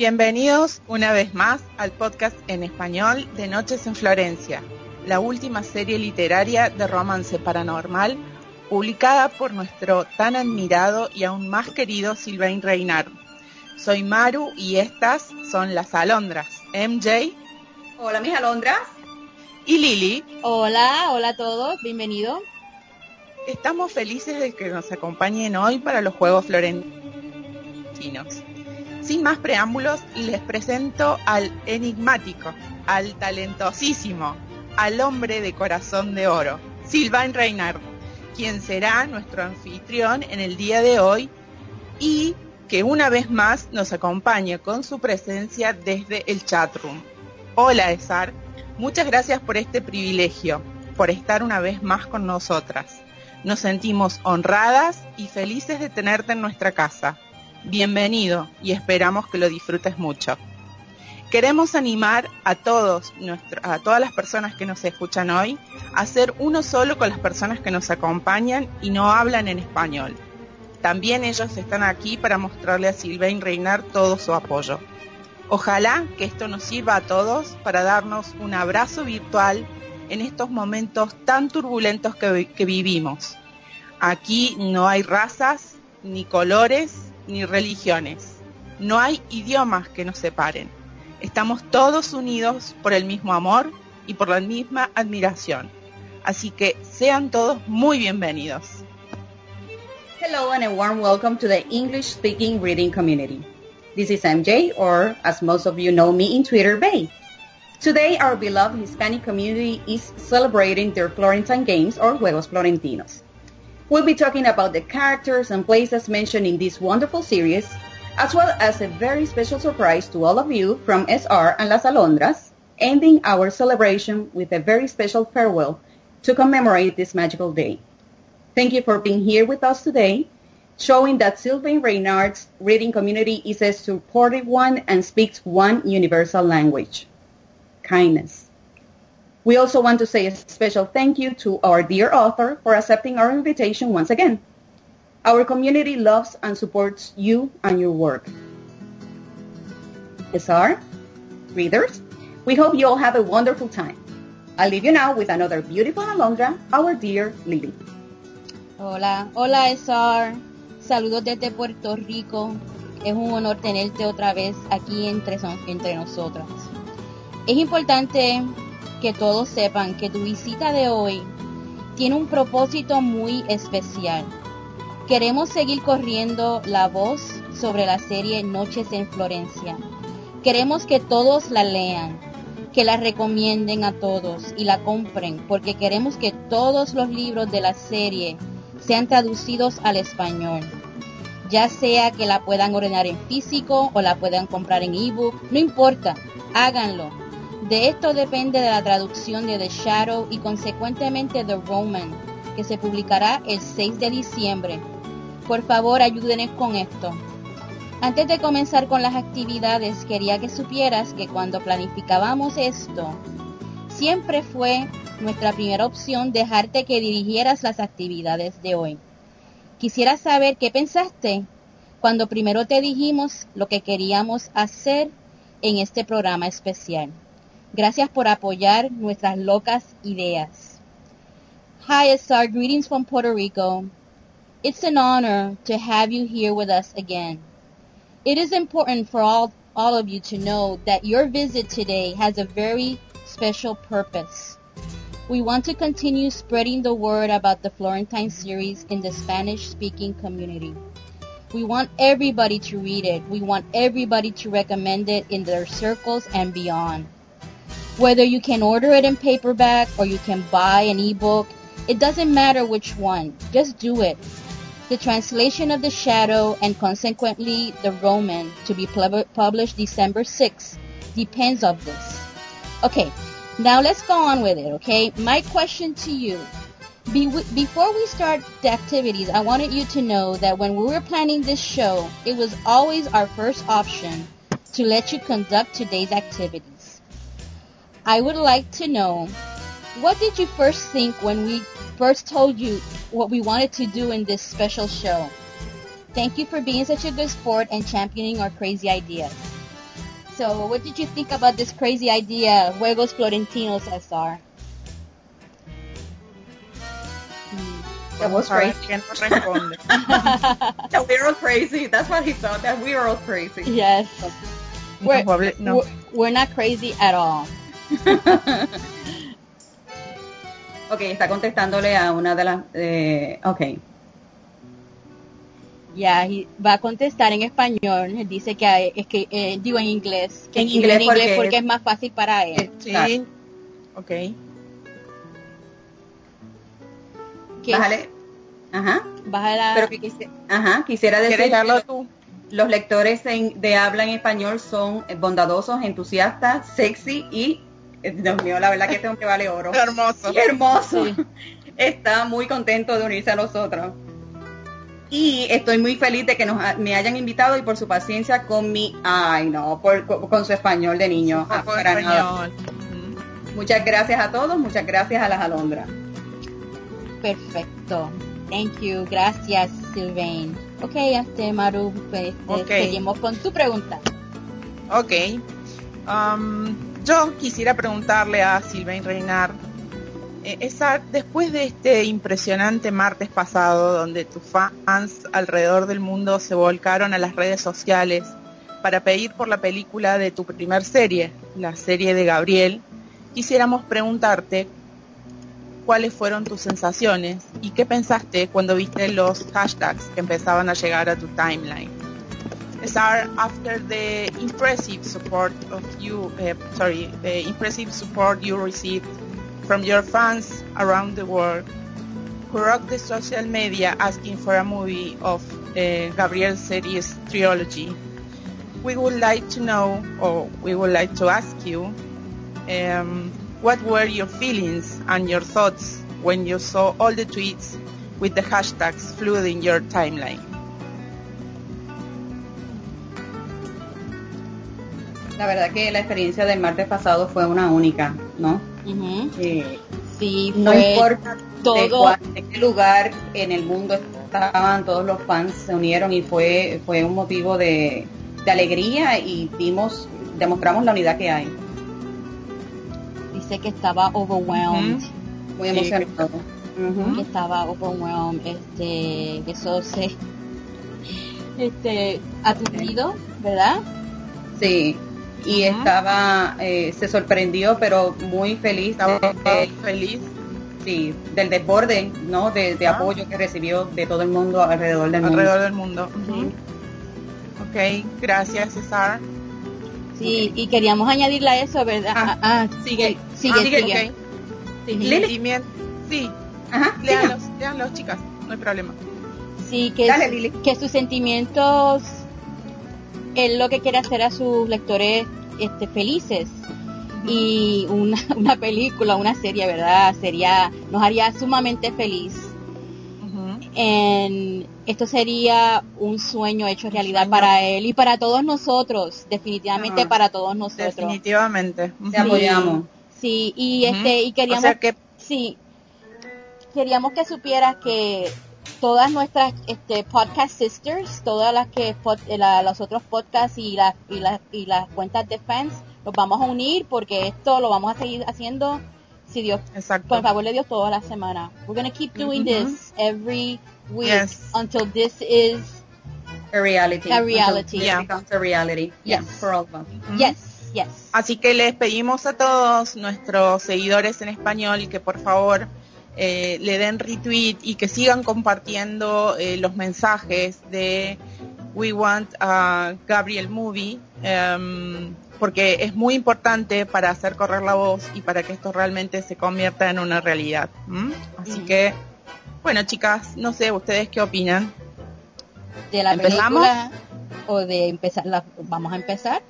Bienvenidos una vez más al podcast en español de Noches en Florencia, la última serie literaria de romance paranormal publicada por nuestro tan admirado y aún más querido Sylvain Reynard. Soy Maru y estas son las alondras. MJ. Hola mis alondras. Y Lili. Hola, hola a todos, bienvenido. Estamos felices de que nos acompañen hoy para los Juegos Florentinos sin más preámbulos, les presento al enigmático, al talentosísimo, al hombre de corazón de oro, Sylvain Reynard, quien será nuestro anfitrión en el día de hoy y que una vez más nos acompaña con su presencia desde el chatroom. Hola, Esar. Muchas gracias por este privilegio, por estar una vez más con nosotras. Nos sentimos honradas y felices de tenerte en nuestra casa. Bienvenido y esperamos que lo disfrutes mucho. Queremos animar a todos, a todas las personas que nos escuchan hoy, a ser uno solo con las personas que nos acompañan y no hablan en español. También ellos están aquí para mostrarle a Sylvain Reinar todo su apoyo. Ojalá que esto nos sirva a todos para darnos un abrazo virtual en estos momentos tan turbulentos que vivimos. Aquí no hay razas, ni colores, ni religiones. No hay idiomas que nos separen. Estamos todos unidos por el mismo amor y por la misma admiración. Así que sean todos muy bienvenidos. Hello and a warm welcome to the English speaking reading community. This is MJ, or as most of you know me in Twitter, Bay. Today, our beloved Hispanic community is celebrating their Florentine Games or Juegos Florentinos. We'll be talking about the characters and places mentioned in this wonderful series, as well as a very special surprise to all of you from SR and Las Alondras, ending our celebration with a very special farewell to commemorate this magical day. Thank you for being here with us today, showing that Sylvain Reynard's reading community is a supportive one and speaks one universal language, kindness. We also want to say a special thank you to our dear author for accepting our invitation once again. Our community loves and supports you and your work. SR, readers, we hope you all have a wonderful time. I'll leave you now with another beautiful Alondra, our dear Lily. Hola, hola SR. Saludos desde Puerto Rico. Es un honor tenerte otra vez aquí entre, entre nosotras. Es importante que todos sepan que tu visita de hoy tiene un propósito muy especial. Queremos seguir corriendo la voz sobre la serie Noches en Florencia. Queremos que todos la lean, que la recomienden a todos y la compren, porque queremos que todos los libros de la serie sean traducidos al español. Ya sea que la puedan ordenar en físico o la puedan comprar en ebook, no importa, háganlo de esto depende de la traducción de The Shadow y consecuentemente The Roman, que se publicará el 6 de diciembre. Por favor, ayúdenos con esto. Antes de comenzar con las actividades, quería que supieras que cuando planificábamos esto, siempre fue nuestra primera opción dejarte que dirigieras las actividades de hoy. Quisiera saber qué pensaste cuando primero te dijimos lo que queríamos hacer en este programa especial. Gracias por apoyar nuestras locas ideas. Hi, SR. Greetings from Puerto Rico. It's an honor to have you here with us again. It is important for all, all of you to know that your visit today has a very special purpose. We want to continue spreading the word about the Florentine series in the Spanish speaking community. We want everybody to read it. We want everybody to recommend it in their circles and beyond. Whether you can order it in paperback or you can buy an ebook, it doesn't matter which one. Just do it. The translation of The Shadow and consequently The Roman to be published December 6th depends on this. Okay, now let's go on with it, okay? My question to you. Be- before we start the activities, I wanted you to know that when we were planning this show, it was always our first option to let you conduct today's activities. I would like to know what did you first think when we first told you what we wanted to do in this special show? Thank you for being such a good sport and championing our crazy ideas. So, what did you think about this crazy idea, Juegos Florentinos, SR? That was Vamos a ver crazy. quién nos responde. That we're all crazy. That's what he thought. That we are all crazy. Yes. We're, No, pobre- no. we're, we're not crazy at all. Ok, está contestándole a una de las. Eh, ok. Ya, y va a contestar en español. Dice que hay- es que eh, digo en inglés, que En escribe inglés porque- porque es más fácil para él. Sí. Ok. Que Bájale. Ajá. baja la- Pero que quisi- Ajá, quisiera decir ¿Quieres que leerlo tú? los lectores en- de habla en español son bondadosos, entusiastas, sexy y. eh, Dios mío, la verdad que este hombre vale oro. Hermoso. Hermoso. Sí. Está muy contento de unirse a nosotros. Y estoy muy feliz de que nos, me hayan invitado y por su paciencia con mi, ay no, por- con, su español de niño. Ah, para español. Muchas gracias a todos, muchas gracias a las alondras. Perfecto. Thank you. Gracias, Sylvain. Ok, este Maru, pues, este, Ok. seguimos con tu pregunta. Ok. Um, yo quisiera preguntarle a Sylvain Reinar, eh, después de este impresionante martes pasado, donde tus fans alrededor del mundo se volcaron a las redes sociales para pedir por la película de tu primer serie, la serie de Gabriel, quisiéramos preguntarte cuáles fueron tus sensaciones y qué pensaste cuando viste los hashtags que empezaban a llegar a tu timeline. After the impressive support of you, uh, sorry, the impressive support you received from your fans around the world, who rocked the social media asking for a movie of uh, Gabriel series trilogy, we would like to know, or we would like to ask you, um, what were your feelings and your thoughts when you saw all the tweets with the hashtags flooding your timeline? La verdad que la experiencia del martes pasado fue una única, ¿no? Eh, Sí, no fue importa de, todo. cuál- de qué lugar en el mundo estaban, todos los fans se unieron y fue, fue un motivo de, de alegría y vimos, demostramos la unidad que hay. dice que estaba overwhelmed. Muy Sí, emocionado. Ujú. que estaba overwhelmed, este, que eso se, este, aturdido, ¿verdad? Sí, y estaba, eh, se sorprendió, pero muy feliz Estaba de- feliz. sí, del desborde, ¿no? De, de Ah. apoyo que recibió de todo el mundo alrededor del mundo. alrededor del mundo. Sí. Ujú. Ok, gracias César. Sí, y queríamos añadirle a eso, ¿verdad? Ah, Ah, sigue. sigue, Ah, sigue. ok. Sí, Lili. Mien- sí, Ajá, léanlos chicas, no hay problema. Sí, que, Dale, Lili. que sus sentimientos, él lo que quiere hacer a sus lectores este, felices. Y una, una película, una serie, ¿verdad? Sería, nos haría sumamente feliz. En, esto sería un sueño hecho realidad sueño. para él y para todos nosotros, definitivamente para todos nosotros. Definitivamente. Te apoyamos. Sí, y este, y O queríamos sea que Sí, queríamos que supieras que todas nuestras este, podcast sisters, todas las que pod- eh, la- los otros podcasts y las y las y las cuentas de fans, los vamos a unir porque esto lo vamos a seguir haciendo si Dios, exacto. por favor de Dios, toda la semana. We're gonna keep doing Ujú. this every week Yes. until this is A reality. A reality. Until Yeah. becomes a reality. Yes. For all of us. Ujú. yes, yes. Así que les pedimos a todos nuestros seguidores en español que por favor eh, le den retweet y que sigan compartiendo eh, los mensajes de We Want a Gabriel Movie, em, porque es muy importante para hacer correr la voz y para que esto realmente se convierta en una realidad. Así que, bueno chicas, no sé, ¿ustedes qué opinan? De la ¿Empezamos? película o de empezar la, vamos a empezar.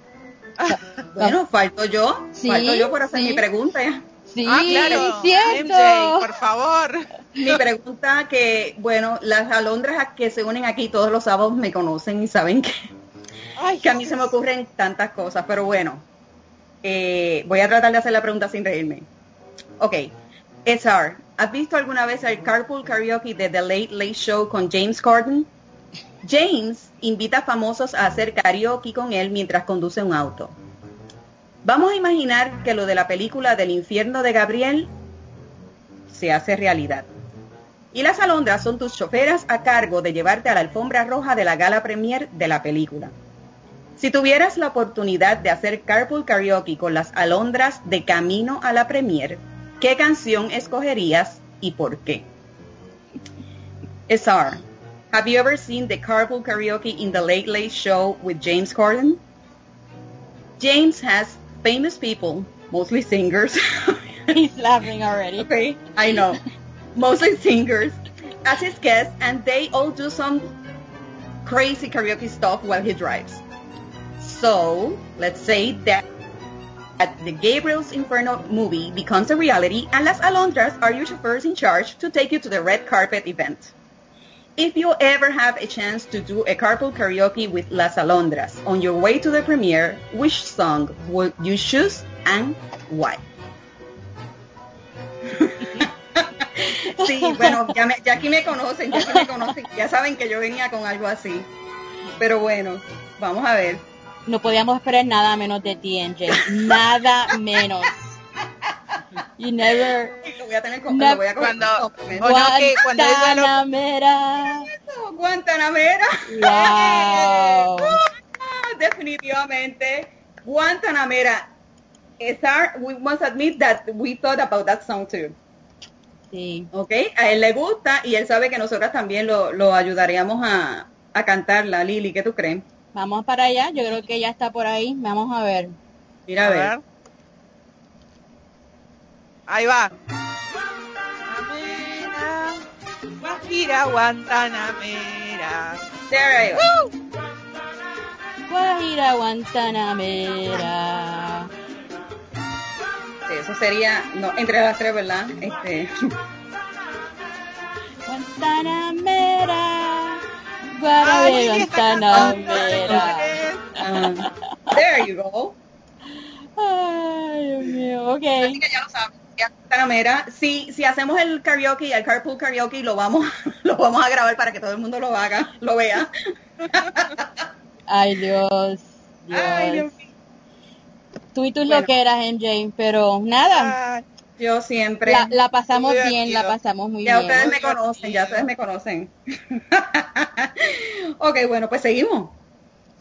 Bueno, falto yo. Sí, falto yo por hacer sí. mi pregunta. Sí, ah, claro. MJ, por favor. Mi pregunta que, bueno, las alondras que se unen aquí todos los sábados me conocen y saben que, Ay, que a mí se me ocurren tantas cosas, pero bueno, eh, voy a tratar de hacer la pregunta sin reírme. Ok, SR, ¿has visto alguna vez el Carpool Karaoke de The Late Late Show con James Corden? James invita a famosos a hacer karaoke con él mientras conduce un auto. Vamos a imaginar que lo de la película del infierno de Gabriel se hace realidad. Y las alondras son tus choferas a cargo de llevarte a la alfombra roja de la gala premier de la película. Si tuvieras la oportunidad de hacer carpool karaoke con las alondras de camino a la premier, ¿qué canción escogerías y por qué? SR, have you ever seen the carpool karaoke in the Late Late Show with James Corden? James has famous people, mostly singers. He's laughing already. Okay, I know. Mostly singers as his guests, and they all do some crazy karaoke stuff while he drives. So let's say that, that the Gabriel's Inferno movie becomes a reality, and Las Alondras are your chauffeurs in charge to take you to the red carpet event. If you ever have a chance to do a carpool karaoke with Las Alondras on your way to the premiere, which song would you choose and why? sí, bueno, ya, me, ya, aquí me conocen, ya aquí me conocen, ya saben que yo venía con algo así. Pero bueno, vamos a ver. No podíamos esperar nada menos de ti, NJ. Nada menos. You never. Lo voy a tener con, never, lo voy a cuando, Guantanamera. Guantanamera. Wow. Definitivamente. Guantanamera. Star, we must admit that we thought about that song too. Sí. Ok, a él le gusta y él sabe que nosotras también lo, lo ayudaríamos a, a cantarla. Lili, ¿qué tú crees? Vamos para allá, yo creo que ya está por ahí. Vamos a ver. Mira, a, a ver. Ahí va. Guajira, Guantanamera. There I go. Guajira, Guantanamera. Sí, eso sería, no, entre las tres, ¿verdad? Este. Guantanamera. Guajira, Guantanamera. Uh, there you go. Ay, Dios mío, ok. Así que ya lo sabes. Si, si hacemos el karaoke, el carpool karaoke, lo vamos, lo vamos a grabar para que todo el mundo lo haga, lo vea. Ay, Dios. Dios. Ay, Dios mío. Tú y tus bueno. loqueras, MJ, pero nada. Yo siempre. La, la pasamos bien, divertido. la pasamos muy ya bien. Ya ustedes me conocen, ya ustedes me conocen. ok, bueno, pues seguimos.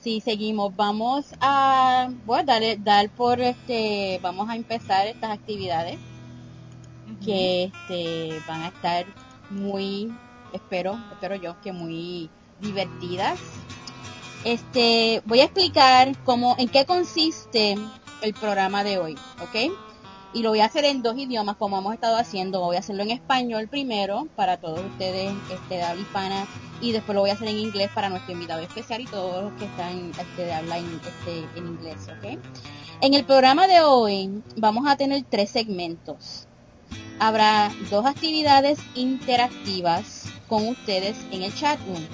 Sí, seguimos. Vamos a, bueno, dar, dar por este, vamos a empezar estas actividades que este, van a estar muy, espero, espero yo que muy divertidas. Este, voy a explicar cómo, en qué consiste el programa de hoy, ¿ok? Y lo voy a hacer en dos idiomas como hemos estado haciendo. Voy a hacerlo en español primero para todos ustedes este, de habla hispana y después lo voy a hacer en inglés para nuestro invitado especial y todos los que están este, de habla en, este, en inglés, ¿ok? En el programa de hoy vamos a tener tres segmentos. Habrá dos actividades interactivas con ustedes en el chat room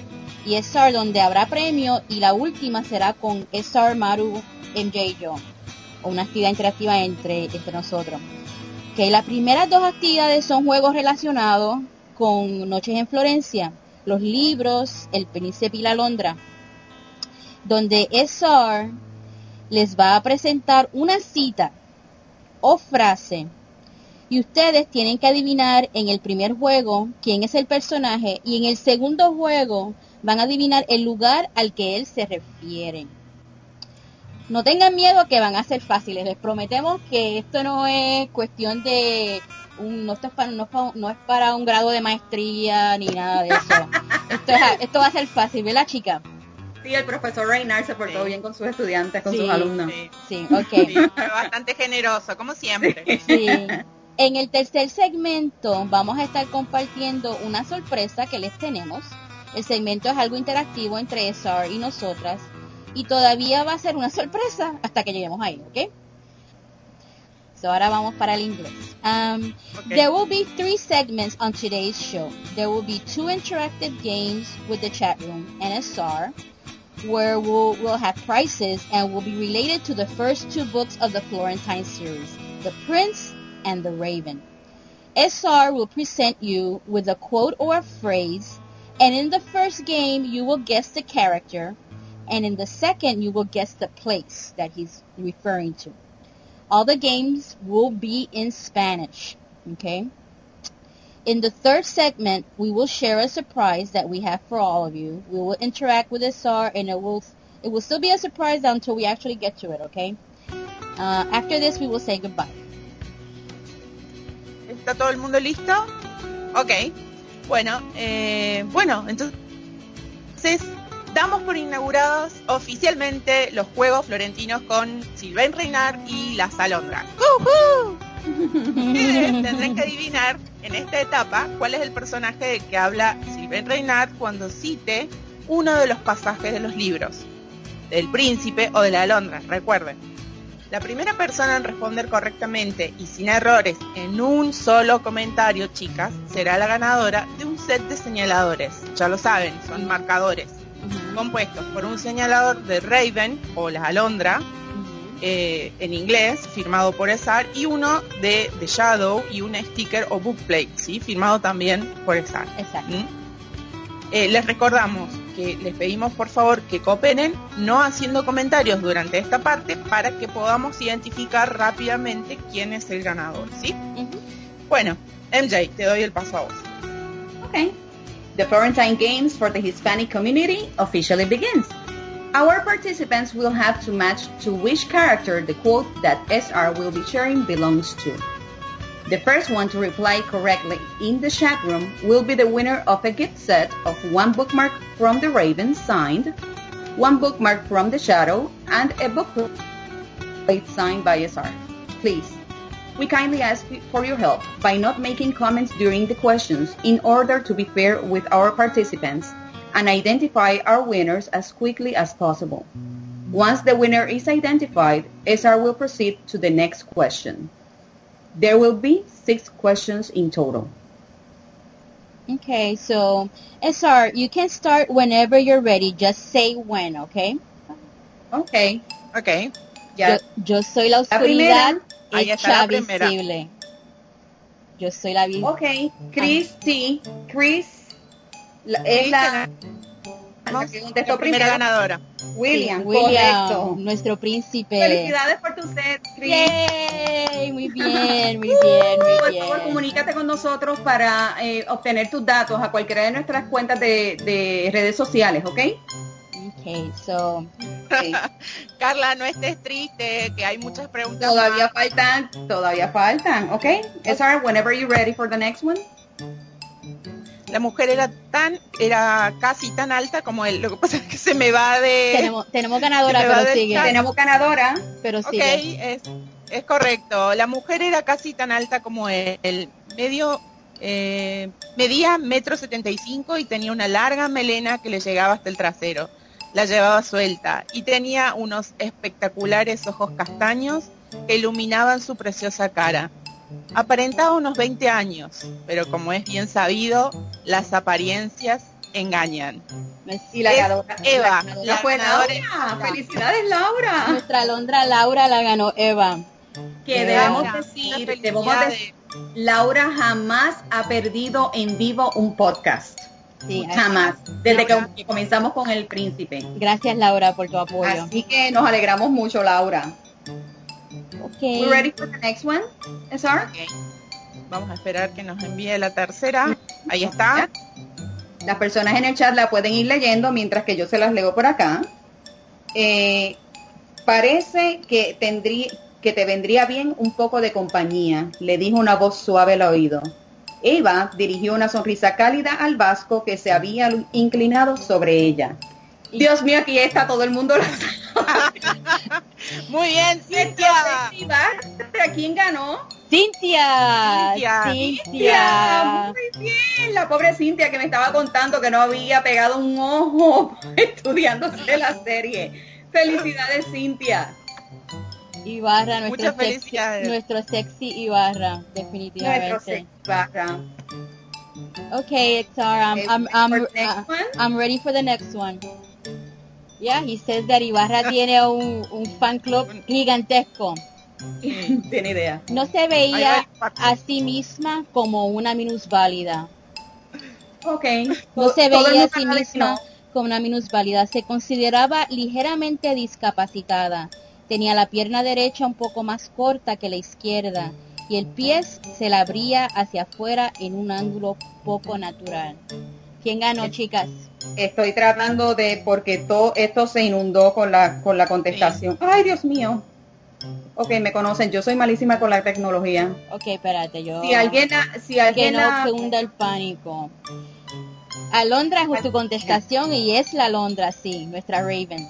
y SR donde habrá premio y la última será con SR Maru MJ yo una actividad interactiva entre, entre nosotros. Que las primeras dos actividades son juegos relacionados con Noches en Florencia, los libros, El Príncipe y la Londra, donde SR les va a presentar una cita o frase y ustedes tienen que adivinar en el primer juego quién es el personaje y en el segundo juego van a adivinar el lugar al que él se refiere. No tengan miedo que van a ser fáciles. Les prometemos que esto no es cuestión de un, no, esto es para, no, no, es para un grado de maestría ni nada de eso. esto, es, esto va a ser fácil, ¿verdad, chica? Sí, el profesor Reinar se portó sí. bien con sus estudiantes, con sí, sus alumnos. Sí, sí ok. Sí, bastante generoso, como siempre. Sí. En el tercer segmento vamos a estar compartiendo una sorpresa que les tenemos. El segmento es algo interactivo entre SR y nosotras y todavía va a ser una sorpresa hasta que lleguemos ahí, ¿ok? So ahora vamos para el inglés. Um, okay. There will be three segments on today's show. There will be two interactive games with the chat room and SR, where we'll, we'll have prizes and will be related to the first two books of the Florentine series, The Prince and the Raven. SR will present you with a quote or a phrase, and in the first game you will guess the character, and in the second you will guess the place that he's referring to. All the games will be in Spanish. Okay. In the third segment, we will share a surprise that we have for all of you. We will interact with SR and it will it will still be a surprise until we actually get to it, okay? Uh, after this, we will say goodbye. ¿Está todo el mundo listo? Ok. Bueno, eh, bueno, entonces damos por inaugurados oficialmente los Juegos Florentinos con Sylvain Reinar y las Alondras. ¡Uh Tendrán que adivinar en esta etapa cuál es el personaje de que habla Sylvain Reynard cuando cite uno de los pasajes de los libros, del príncipe o de la alondra, recuerden. La primera persona en responder correctamente y sin errores en un solo comentario, chicas, será la ganadora de un set de señaladores. Ya lo saben, son marcadores compuestos por un señalador de Raven o la alondra, eh, en inglés, firmado por ESAR, y uno de The Shadow y un sticker o bookplate, ¿sí? firmado también por ESAR. Exacto. ¿Mm? Eh, les recordamos que les pedimos por favor que cooperen, no haciendo comentarios durante esta parte para que podamos identificar rápidamente quién es el ganador, ¿sí? Bueno, MJ, te doy el paso a vos. Okay. The Florentine Games for the Hispanic community officially begins. Our participants will have to match to which character the quote that SR will be sharing belongs to. The first one to reply correctly in the chat room will be the winner of a gift set of one bookmark from the Raven signed, one bookmark from the Shadow, and a bookplate signed by SR. Please, we kindly ask for your help by not making comments during the questions in order to be fair with our participants and identify our winners as quickly as possible. Once the winner is identified, SR will proceed to the next question. There will be six questions in total. Okay, so SR, you can start whenever you're ready. Just say when, okay? Okay. Ok. Ya. Yo, yo soy la La primera. oscuridad Ahí está hecha la primera. visible. Yo soy la visible. Okay. Christy. Chris. La, es la, la que contestó la primera ganadora. William. William, Correcto. nuestro príncipe. Felicidades por tu set, Chris. Yay, muy bien, muy bien, muy Por bien. favor, comunícate con nosotros para eh, obtener tus datos a cualquiera de nuestras cuentas de, de redes sociales, ¿ok? Okay, so Carla, no estés triste, que hay muchas preguntas. Todavía más. faltan, todavía faltan, ¿ok? SR, whenever you're ready for the next one. La mujer era tan, era casi tan alta como él. Lo que pasa es que se me va de. tenemos, tenemos ganadora, pero sigue. Tenemos ganadora. Pero Ok, sigue. es, es correcto. La mujer era casi tan alta como él. Medio, eh, medía metro setenta y cinco y tenía una larga melena que le llegaba hasta el trasero. La llevaba suelta y tenía unos espectaculares ojos castaños que iluminaban su preciosa cara. Aparentaba unos 20 años, pero como es bien sabido, las apariencias engañan. Y la Es ganadora. Eva, la la ganadora fue ganadora Laura. Felicidades, Laura. Nuestra Alondra Laura la ganó Eva. Que debemos decir, debemos de- decir, Laura jamás ha perdido en vivo un podcast. Sí, Jamás. Desde Laura. que comenzamos con el príncipe. Gracias Laura por tu apoyo. Así que nos alegramos mucho, Laura. Okay. We ready for the next one? SR? Ok. Vamos a esperar que nos envíe la tercera. Ahí está. Las personas en el chat la pueden ir leyendo mientras que yo se las leo por acá. Eh, parece que tendría que te vendría bien un poco de compañía, le dijo una voz suave al oído. Eva dirigió una sonrisa cálida al vasco que se había inclinado sobre ella. Dios mío, aquí está todo el mundo. Muy bien, Cintia. ¿A quién ganó? Cintia. Cintia. Cintia. Muy bien, la pobre Cintia que me estaba contando que no había pegado un ojo estudiándose la serie. Felicidades, Cintia. Ibarra, nuestro Muchas sexy, felicidades. nuestro sexy Ibarra, definitivamente. Nuestro sex barra. Okay, Xar, I'm, I'm, uh? I'm ready for the next one. Yeah, he says that Ibarra tiene un, un fan club gigantesco. Tiene idea. No se veía a sí misma como una minusválida. Ok. No se veía a sí misma como una minusválida. Se consideraba ligeramente discapacitada Tenía la pierna derecha un poco más corta que la izquierda y el pie se la abría hacia afuera en un ángulo poco natural. ¿Quién ganó, chicas? Estoy tratando de, porque todo esto se inundó con la, con la contestación. Ay, Dios mío. Ok, me conocen, yo soy malísima con la tecnología. Ok, espérate, yo... Si alguien, si alguien que no se hunda el pánico. Alondra es tu contestación y es la Alondra, sí, nuestra Raven.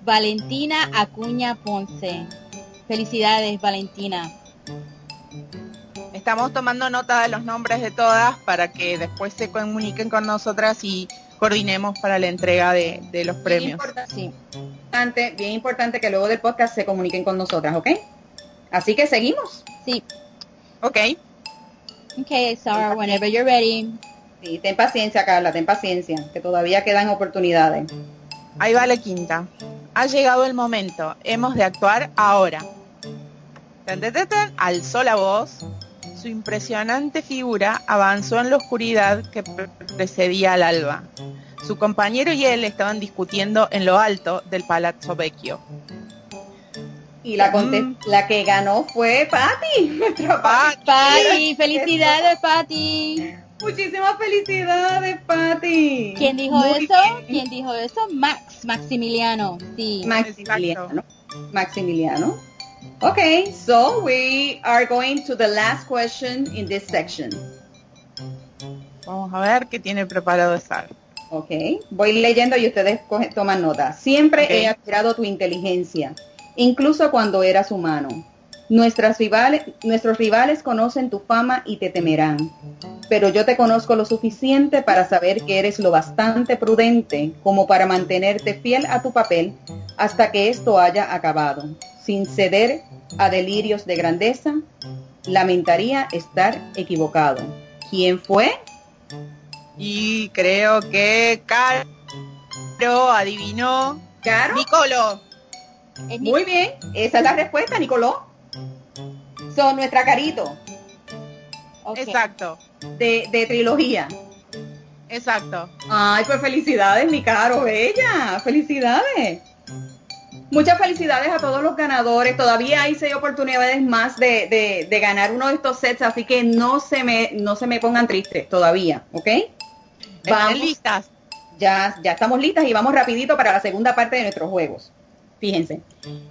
Valentina Acuña Ponce. Felicidades, Valentina. Estamos tomando nota de los nombres de todas para que después se comuniquen con nosotras y coordinemos para la entrega de, de los bien premios. Sí. importante, bien importante que luego del podcast se comuniquen con nosotras, ¿ok? Así que seguimos. Sí. Ok, Okay, Sarah, whenever you're ready. Sí, ten paciencia, Carla, ten paciencia, que todavía quedan oportunidades. ahí va la quinta. Ha llegado el momento, hemos de actuar ahora. Tan, tan, alzó la voz, su impresionante figura avanzó en la oscuridad que pre- precedía al alba. Su compañero y él estaban discutiendo en lo alto del Palazzo Vecchio. Y la, Mm. la que ganó fue Patty, nuestra Patty. Patty, felicidades, Patty. Muchísimas felicidades, Patty. ¿Quién dijo Muy eso? bien. ¿Quién dijo eso? Max, Maximiliano. Sí. Maximiliano. Maximiliano. Okay, so we are going to the last question in this section. Vamos a ver qué tiene preparado Sar. Ok, voy leyendo y ustedes coge- toman nota. Siempre he admirado tu inteligencia, incluso cuando eras humano. Nuestras rivales, nuestros rivales conocen tu fama y te temerán, pero yo te conozco lo suficiente para saber que eres lo bastante prudente como para mantenerte fiel a tu papel hasta que esto haya acabado, sin ceder a delirios de grandeza. Lamentaría estar equivocado. ¿Quién fue? Y creo que Caro adivinó. Caro. Nicolo. Ni- Muy bien, esa es la respuesta, Nicoló. Son nuestra carito. Exacto, de, de trilogía. exacto. Ay, pues felicidades, mi caro, bella. Felicidades. Muchas felicidades a todos los ganadores. Todavía hay seis oportunidades más de, de- de ganar uno de estos sets, así que no se me, no se me pongan tristes todavía, ¿ok? Vamos, listas. ya, ya estamos listas y vamos rapidito para la segunda parte de nuestros juegos. Fíjense,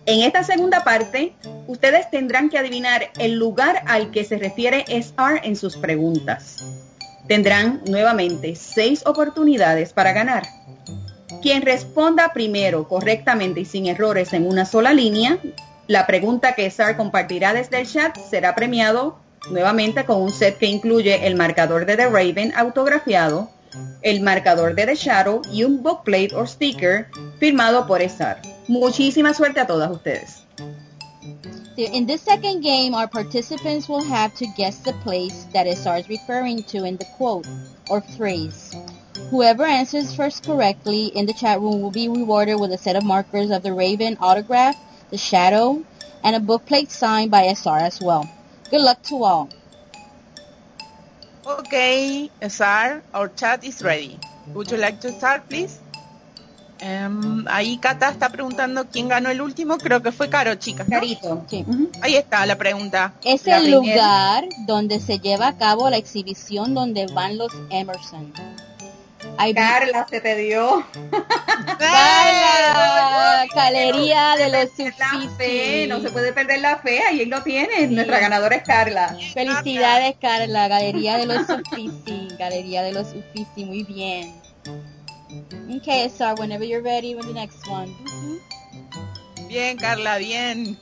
en esta segunda parte, ustedes tendrán que adivinar el lugar al que se refiere SR en sus preguntas. Tendrán nuevamente seis oportunidades para ganar. Quien responda primero correctamente y sin errores en una sola línea, la pregunta que SR compartirá desde el chat será premiado nuevamente con un set que incluye el marcador de The Raven autografiado, el marcador de The Shadow y un bookplate o sticker firmado por SR. Muchísima suerte a todas ustedes. In this second game, our participants will have to guess the place that SR is referring to in the quote or phrase. Whoever answers first correctly in the chat room will be rewarded with a set of markers of the Raven autograph, the Shadow, and a bookplate signed by SR as well. Good luck to all. Okay, Sar, our chat is ready. Would you like to start, please? Em, ahí Cata está preguntando quién ganó el último. Creo que fue Caro, chicas. ¿no? Carito. Sí. Ujú. Ahí está la pregunta. Es La el primera. lugar donde se lleva a cabo la exhibición donde van los Emerson. Carla, se te dio. Carla, Galería de los fe, no se puede perder la fe, ahí lo tienes. Nuestra ganadora es Carla. Felicidades, Carla, Galería de los Uffizi, Galería de los Uffizi, muy bien. Okay, Sar, whenever you're ready with the next one. Bien, Carla, bien.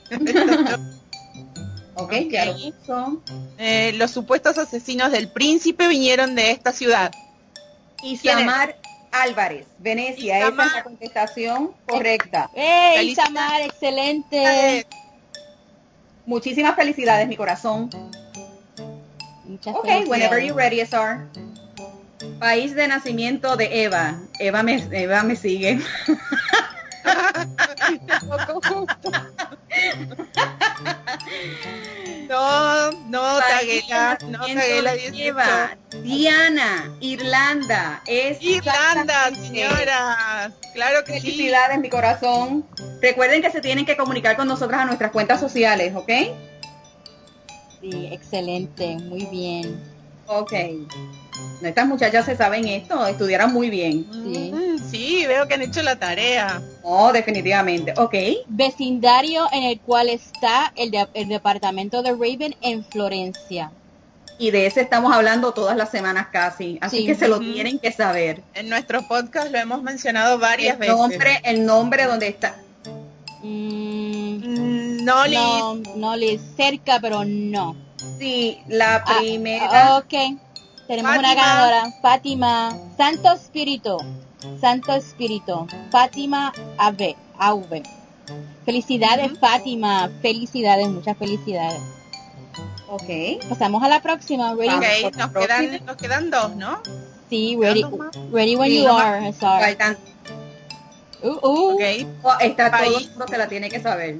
Ok, Ok. ya lo puso. Eh, los supuestos asesinos del príncipe vinieron de esta ciudad. Isamar Álvarez, Venecia, esa Isamar. es la contestación correcta. ¡Hey, Felicidades. Samar, excelente! Muchísimas felicidades, mi corazón. Muchas Ok, whenever you're ready, SR. País de nacimiento de Eva. Eva me, Eva me sigue. no, Taguela lleva Diana, Irlanda, es Irlanda, señoras, claro que sí. Felicidades, mi corazón. Recuerden que se tienen que comunicar con nosotras a nuestras cuentas sociales, ¿ok? Sí, excelente, muy bien. Ok. Estas muchachas se saben esto, estudiaron muy bien. Sí. Mm, sí, veo que han hecho la tarea. Oh, definitivamente. Ok. Vecindario en el cual está el, el departamento de Raven en Florencia. Y de ese estamos hablando todas las semanas casi, así que se lo tienen que saber. En nuestro podcast lo hemos mencionado varias el nombre, veces. El nombre donde está. Mm, no, no, no, cerca, pero no. Sí, la ah, primera. ok tenemos una ganadora, Fátima Santo Espíritu. Santo Espíritu. Fátima AV. AV. Felicidades, Fátima. Felicidades, muchas felicidades. Ok. Pasamos a la próxima. Ready? Okay. Nos, quedan, nos quedan dos, ¿no? Sí, ready, ready when you are. Sorry. Uh, uh. Okay. Oh, está País, todo que la tiene que saber.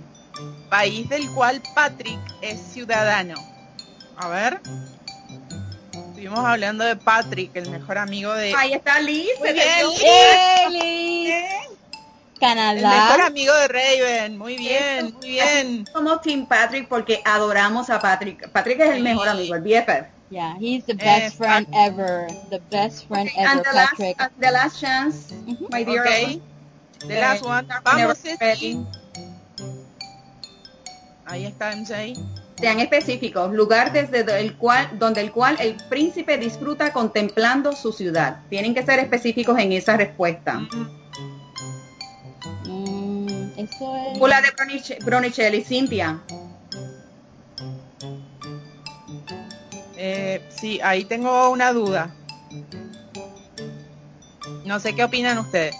País del cual Patrick es ciudadano. A ver. Estuvimos hablando de Patrick, el mejor amigo de. Ahí está Liz. Muy bien, Liz. Canadá. El mejor amigo de Raven. Muy bien, muy bien. Somos Team Patrick porque adoramos a Patrick. Patrick es el mejor amigo, el BFF. Yeah, he's the best friend ever. The best friend ever, and the Patrick. Last, uh, the last chance, my dear. Okay. The last one. Vamos, Ahí está MJ sean específicos, lugar desde el cual, donde el cual el príncipe disfruta contemplando su ciudad. Tienen que ser específicos en esa respuesta. Mm, eso es... de Bronicelli, Cintia. Eh, sí, ahí tengo una duda. No sé qué opinan ustedes.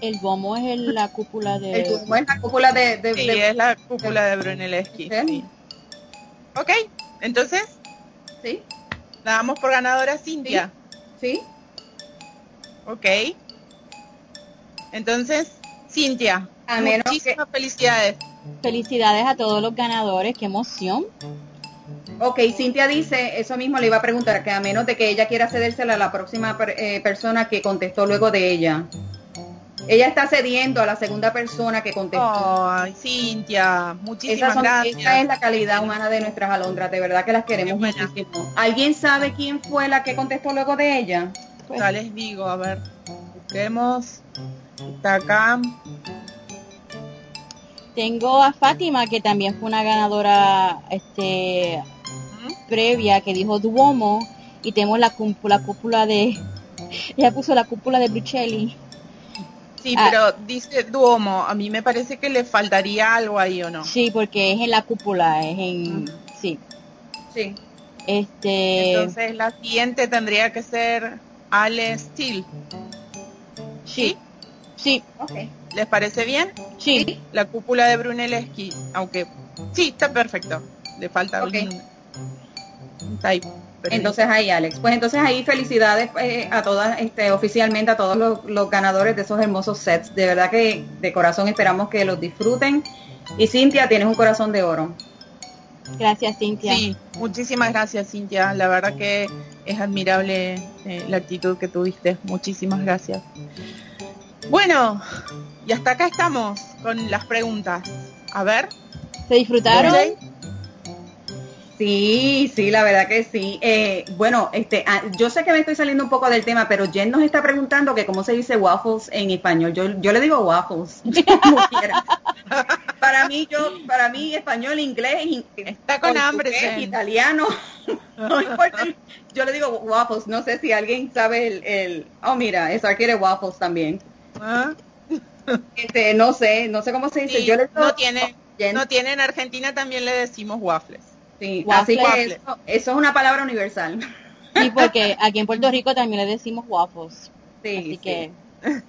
El Bomo es la cúpula de... El Bomo es la cúpula de... sí, es la cúpula de Brunelleschi. Sí. Ok, entonces... Sí. La damos por ganadora Cintia. Sí. Ok. Entonces, Cintia, a muchísimas felicidades. Felicidades a todos los ganadores, qué emoción. Ok, Cintia dice, eso mismo le iba a preguntar, que a menos de que ella quiera cedérsela a la próxima eh, persona que contestó luego de ella. Ella está cediendo a la segunda persona que contestó. Ay, Cintia, muchísimas gracias. Esa es la calidad humana de nuestras alondras, de verdad que las queremos muchísimo. ¿Alguien sabe quién fue la que contestó luego de ella? Pues, ya les digo, a ver, busquemos. Está acá. Tengo a Fátima, que también fue una ganadora este previa, que dijo Duomo, y tenemos la cúpula, cúpula de... Ella puso la cúpula de Bruchelli. Sí, ah. pero dice Duomo, a mí me parece que le faltaría algo ahí o no. Sí, porque es en la cúpula, es en... Sí. Sí. Este... Entonces la siguiente tendría que ser Ale Steele. Sí. Sí. Okay. ¿Les parece bien? Sí. La cúpula de Brunelleschi, aunque sí, está perfecto. Le falta okay. un type. Entonces ahí, Alex. Pues entonces ahí felicidades eh, a todas, este, oficialmente a todos los, ganadores de esos hermosos sets. De verdad que de corazón esperamos que los disfruten. Y Cintia, tienes un corazón de oro. Gracias, Cintia. Sí, muchísimas gracias, Cintia. La verdad que es admirable eh, la actitud que tuviste. Muchísimas gracias. Bueno, y hasta acá estamos con las preguntas. A ver. ¿Se disfrutaron? Sí, sí, la verdad que sí. Eh, bueno, este, ah, yo sé que me estoy saliendo un poco del tema, pero Jen nos está preguntando que cómo se dice waffles en español. Yo, yo le digo waffles, como quiera. para mí, yo, para mí, español, inglés, está con hambre, italiano, no importa. Yo le digo waffles. No sé si alguien sabe el, el... oh mira, eso quiere waffles también. ¿Ah? Este, no sé, no sé cómo se dice. yo le no tiene, no tiene en Argentina también le decimos waffles. Sí, así que eso, es una palabra universal. Sí, porque aquí en Puerto Rico también le decimos waffles. Sí, así que...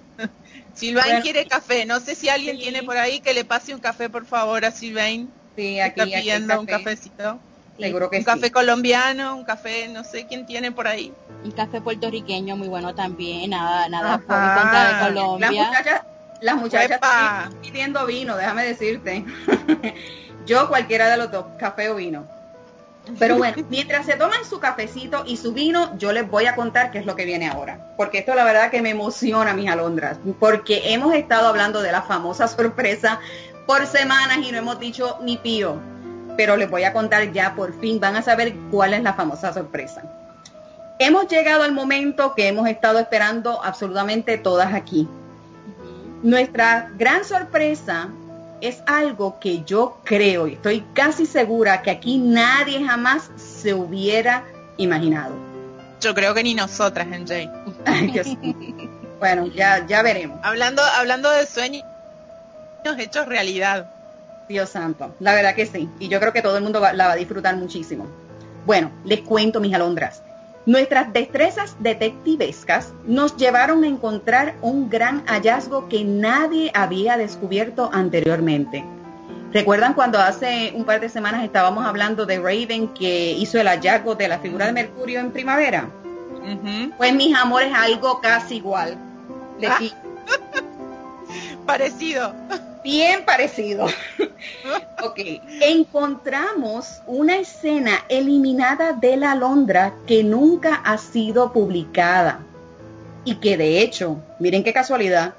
Silvain quiere café. No sé si alguien tiene por ahí que le pase un café, por favor, a Silvain. Sí, aquí, está pidiendo un cafecito. Seguro que un café colombiano, un café, no sé quién tiene por ahí. Un café puertorriqueño muy bueno también, nada, nada por contra de Colombia. Las muchachas, las muchachas están pidiendo vino, déjame decirte. Yo cualquiera de los dos, café o vino. Pero bueno, mientras se toman su cafecito y su vino, yo les voy a contar qué es lo que viene ahora. Porque esto la verdad que me emociona, mis alondras. Porque hemos estado hablando de la famosa sorpresa por semanas y no hemos dicho ni pío. Pero les voy a contar ya, por fin van a saber cuál es la famosa sorpresa. Hemos llegado al momento que hemos estado esperando absolutamente todas aquí. Nuestra gran sorpresa es algo que yo creo y estoy casi segura que aquí nadie jamás se hubiera imaginado. Yo creo que ni nosotras, NJ. bueno, ya, ya veremos. Hablando, hablando de sueños hechos realidad. Dios santo, la verdad que sí. Y yo creo que todo el mundo la va a disfrutar muchísimo. Bueno, les cuento, mis alondras. Nuestras destrezas detectivescas nos llevaron a encontrar un gran hallazgo que nadie había descubierto anteriormente. ¿Recuerdan cuando hace un par de semanas estábamos hablando de Raven que hizo el hallazgo de la figura de Mercurio en primavera? Pues mis amores, algo casi igual. Ah. Parecido bien parecido. ok, encontramos una escena eliminada de la Londra que nunca ha sido publicada y que de hecho, miren qué casualidad,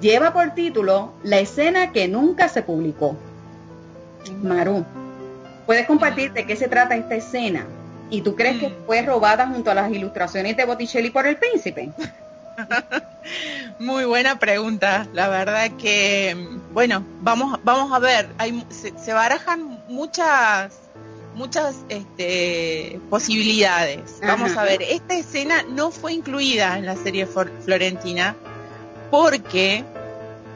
lleva por título La escena que nunca se publicó. Maru, ¿puedes compartir de qué se trata esta escena? ¿Y tú crees que mm. fue robada junto a las ilustraciones de Botticelli por el príncipe? Muy buena pregunta. La verdad que, bueno, vamos, vamos a ver. Hay, se, barajan muchas, muchas este, posibilidades. Vamos a ver. Esta escena no fue incluida en la serie florentina porque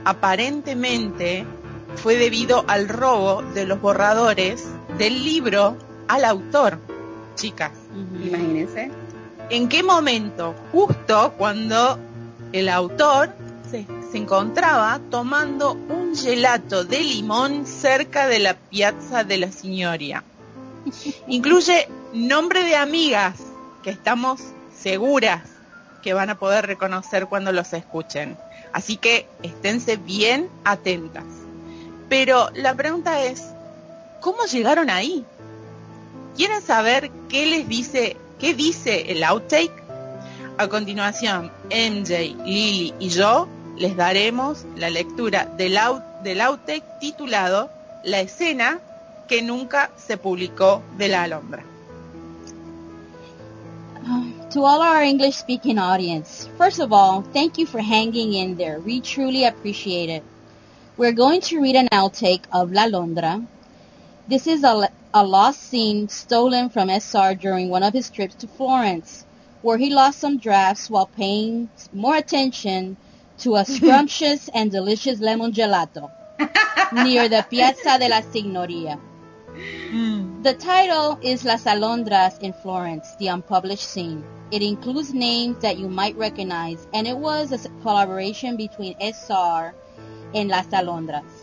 aparentemente fue debido al robo de los borradores del libro al autor. Chicas, imagínense. ¿En qué momento? Justo cuando el autor se, encontraba tomando un gelato de limón cerca de la piazza de la Signoria. Incluye nombre de amigas que estamos seguras que van a poder reconocer cuando los escuchen. Así que esténse bien atentas. Pero la pregunta es, ¿cómo llegaron ahí? ¿Quieren saber qué les dice ¿Qué dice el outtake? A continuación, MJ, Lily y yo les daremos la lectura del, del outtake titulado La escena que nunca se publicó de la alondra. Um, to all our English speaking audience, first of all, thank you for hanging in there. We truly appreciate it. We're going to read an outtake of La Londra. This is a, a lost scene stolen from SR during one of his trips to Florence, where he lost some drafts while paying more attention to a scrumptious and delicious lemon gelato near the Piazza della Signoria. Mm. The title is Las Alondras in Florence, the unpublished scene. It includes names that you might recognize, and it was a collaboration between SR and Las Alondras.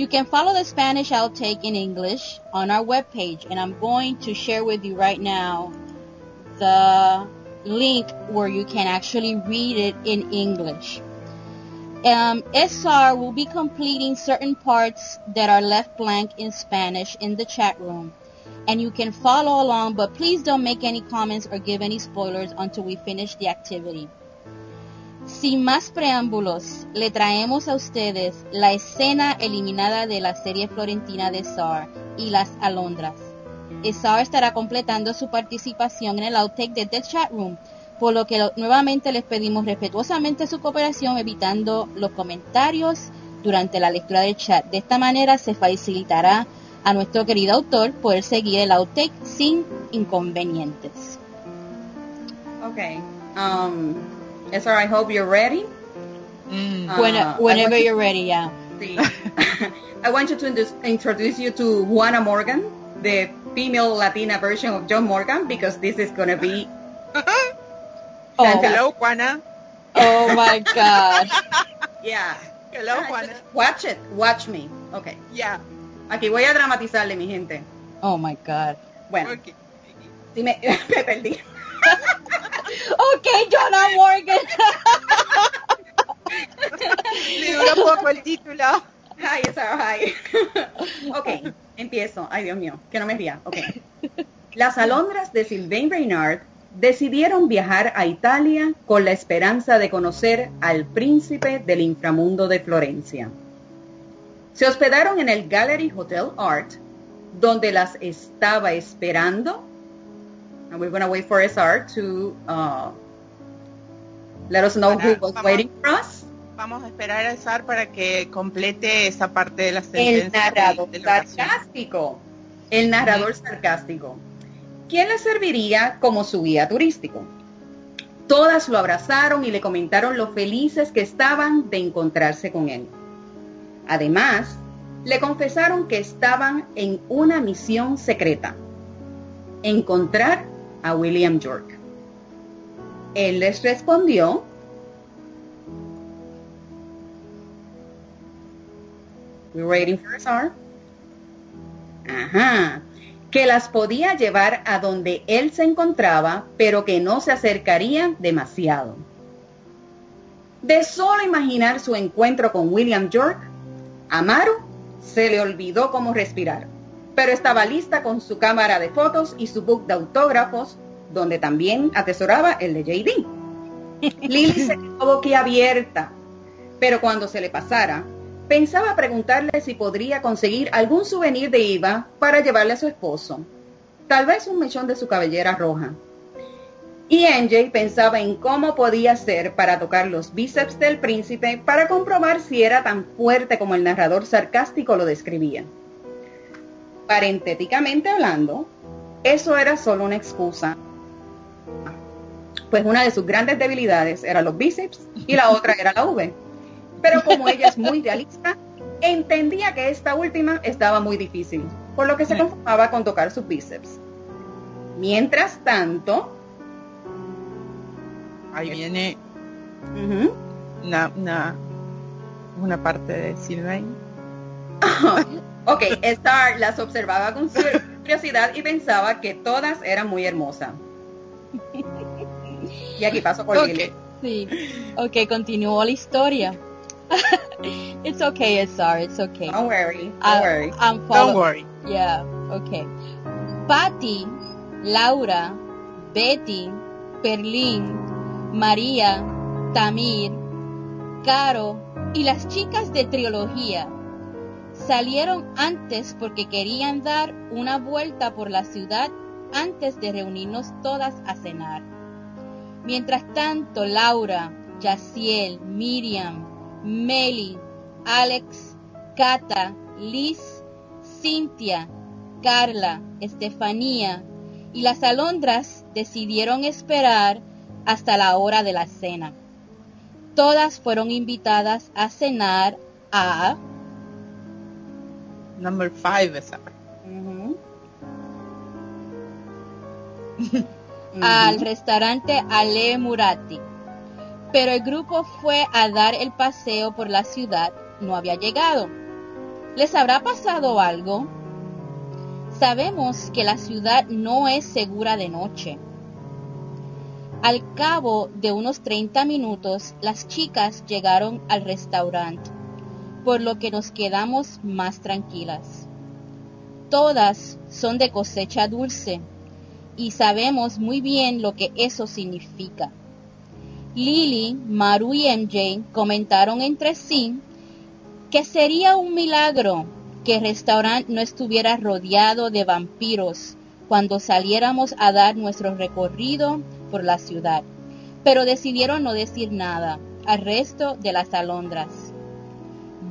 You can follow the Spanish outtake in English on our webpage, and I'm going to share with you right now the link where you can actually read it in English. Um, SR will be completing certain parts that are left blank in Spanish in the chat room. And you can follow along, but please don't make any comments or give any spoilers until we finish the activity. Sin más preámbulos, le traemos a ustedes la escena eliminada de la serie florentina de SAR y las alondras. SAR estará completando su participación en el outtake desde el chat room, por lo que nuevamente les pedimos respetuosamente su cooperación evitando los comentarios durante la lectura del chat. De esta manera se facilitará a nuestro querido autor poder seguir el outtake sin inconvenientes. Okay. Um, Esther, I hope you're ready. Mm. Uh, when, whenever you're ready, yeah. I want you to introduce you to Juana Morgan, the female Latina version of John Morgan, because this is going to be. oh, hello, Juana. Oh my God. yeah. Hello, Juana. Watch it. Watch me. Okay. Yeah. Aquí voy a dramatizarle, mi gente. Oh my God. Bueno. Okay. Sí, me, me perdí. Ok, Jonah Morgan. Le dura poco el título. Hi, Sarah, hi. ok, empiezo. Ay, Dios mío, que no me ría. Ok. Las alondras de Sylvain Reynard decidieron viajar a Italia con la esperanza de conocer al príncipe del inframundo de Florencia. Se hospedaron en el Gallery Hotel Art, donde las estaba esperando. And we're going to wait for SR to uh, let us know who was waiting for us. Vamos a esperar a SR para que complete esa parte de la sentencia. El narrador sarcástico. El narrador sarcástico. ¿Quién le serviría como su guía turístico? Todas lo abrazaron y le comentaron lo felices que estaban de encontrarse con él. Además, le confesaron que estaban en una misión secreta, encontrar a William York. Él les respondió, We're waiting for a Ajá. Que las podía llevar a donde él se encontraba, pero que no se acercaría demasiado. De solo imaginar su encuentro con William York, Amaru se le olvidó cómo respirar, pero estaba lista con su cámara de fotos y su book de autógrafos, donde también atesoraba el de JD. Lily se quedó boquiabierta, pero cuando se le pasara, pensaba preguntarle si podría conseguir algún souvenir de Iva para llevarle a su esposo, tal vez un mechón de su cabellera roja. Y NJ pensaba en cómo podía ser para tocar los bíceps del príncipe para comprobar si era tan fuerte como el narrador sarcástico lo describía. Parentéticamente hablando, eso era solo una excusa, pues una de sus grandes debilidades era los bíceps y la otra era la V. Pero como ella es muy realista, entendía que esta última estaba muy difícil, por lo que se conformaba con tocar sus bíceps. Mientras tanto, ahí viene una, una, parte de Sylvain. ok, Star las observaba con curiosidad y pensaba que todas eran muy hermosas. Y aquí paso por okay. Sí, ok, continuó la historia. it's okay, Star, it's okay. Don't worry, don't worry. don't worry. Yeah, okay. Patty, Laura, Betty, Perlín, María, Tamir, Caro y las chicas de trilogía salieron antes porque querían dar una vuelta por la ciudad antes de reunirnos todas a cenar. Mientras tanto, Laura, Yaciel, Miriam, Meli, Alex, Cata, Liz, Cintia, Carla, Estefanía y las alondras decidieron esperar hasta la hora de la cena. Todas fueron invitadas a cenar a... Number five, al restaurante Ale Murati. Pero el grupo fue a dar el paseo por la ciudad, no había llegado. ¿Les habrá pasado algo? Sabemos que la ciudad no es segura de noche al cabo de unos 30 minutos, las chicas llegaron al restaurante, por lo que nos quedamos más tranquilas. Todas son de cosecha dulce y sabemos muy bien lo que eso significa. Lily, Maru y MJ comentaron entre sí que sería un milagro que el restaurante no estuviera rodeado de vampiros cuando saliéramos a dar nuestro recorrido por la ciudad, pero decidieron no decir nada al resto de las alondras.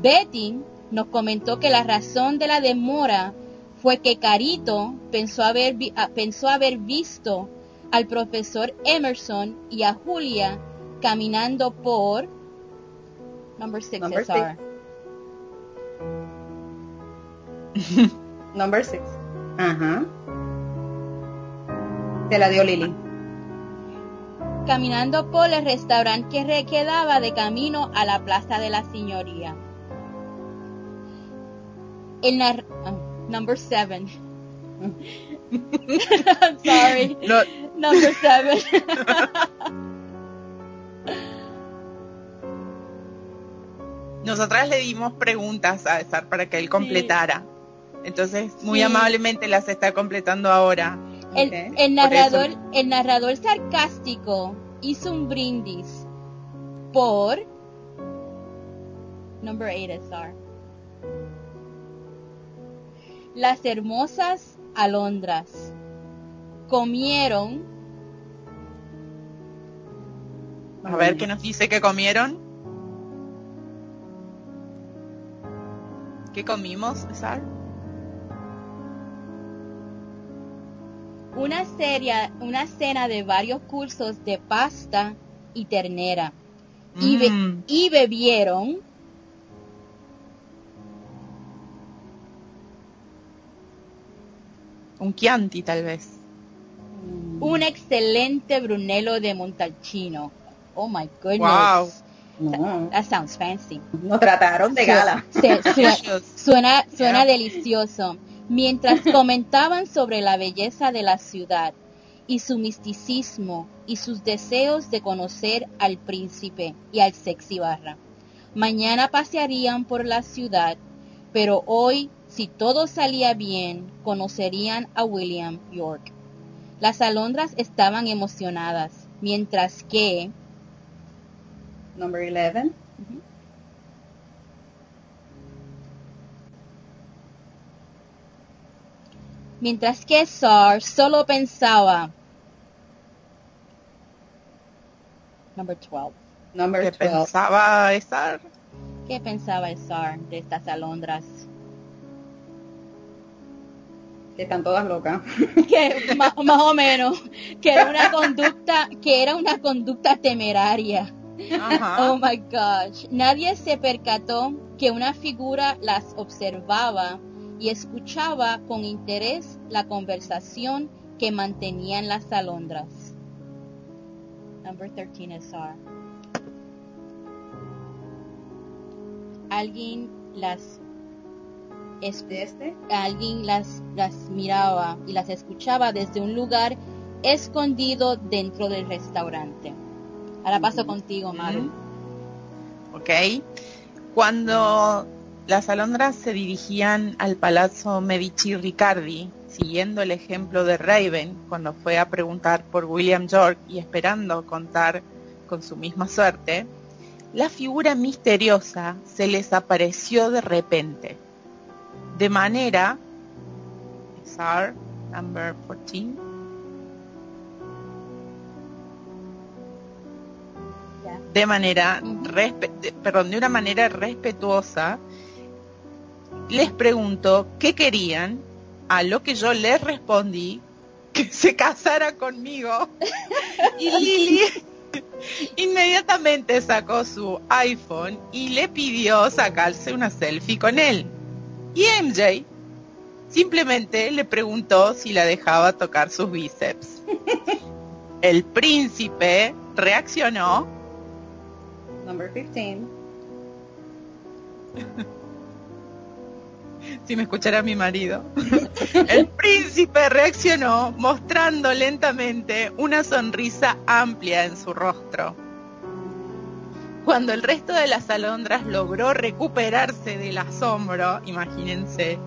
Betty nos comentó que la razón de la demora fue que Carito pensó haber, ah, pensó haber visto al profesor Emerson y a Julia caminando por number six, number six. number six. Ajá. Te la dio Lily caminando por el restaurante que quedaba de camino a la Plaza de la Señoría. El nar ah, number seven. sorry. Number seven. nosotras le dimos preguntas a César para que él completara. Entonces, muy Sí. amablemente las está completando ahora. El narrador, el narrador sarcástico hizo un brindis por number 8 SR. Las hermosas alondras comieron A ver qué nos dice que comieron. ¿Qué comimos, César? una serie, una cena de varios cursos de pasta y ternera y, be- Mm, y bebieron un Chianti, tal vez. un excelente brunello de Montalcino. Oh my goodness. Wow. No, That sounds fancy. nos trataron de gala. Se- suena suena Yeah. delicioso. Mientras comentaban sobre la belleza de la ciudad y su misticismo y sus deseos de conocer al príncipe y al sexy barra. Mañana pasearían por la ciudad, pero hoy, si todo salía bien, conocerían a William York. Las alondras estaban emocionadas, mientras que Number 11. mientras que Sar solo pensaba Number 12. Number ¿Qué 12. pensaba César? ¿Qué pensaba el Sar de estas alondras? Están todas locas. Que más o menos que era una conducta que era una conducta temeraria. Ajá. Oh my gosh. Nadie se percató que una figura las observaba y escuchaba con interés la conversación que mantenían las alondras. Number 13 is R. Alguien las es- ¿De este? alguien las, las miraba y las escuchaba desde un lugar escondido dentro del restaurante. Ahora paso contigo, Maru. Ok. Cuando las alondras se dirigían al Palazzo Medici Riccardi, siguiendo el ejemplo de Raven cuando fue a preguntar por William York y esperando contar con su misma suerte, la figura misteriosa se les apareció de repente. De manera, SR number 14, Ya. de manera perdón, de una manera respetuosa les preguntó qué querían, a lo que yo les respondí que se casara conmigo. y Lily inmediatamente sacó su iPhone y le pidió sacarse una selfie con él. Y MJ simplemente le preguntó si la dejaba tocar sus bíceps. El príncipe reaccionó Number 15. si me escuchara mi marido. El príncipe reaccionó mostrando lentamente una sonrisa amplia en su rostro. Cuando el resto de las alondras logró recuperarse del asombro, imagínense,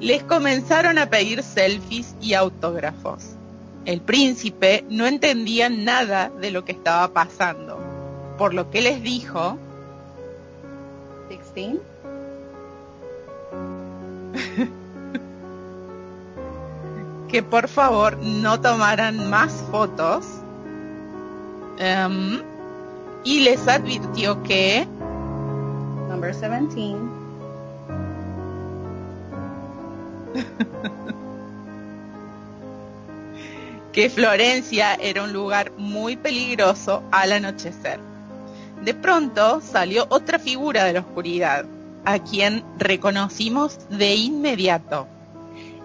les comenzaron a pedir selfies y autógrafos. El príncipe no entendía nada de lo que estaba pasando, por lo que les dijo 16. que por favor no tomaran más fotos em, y les advirtió que Number 17. que Florencia era un lugar muy peligroso al anochecer. De pronto salió otra figura de la oscuridad, a quien reconocimos de inmediato.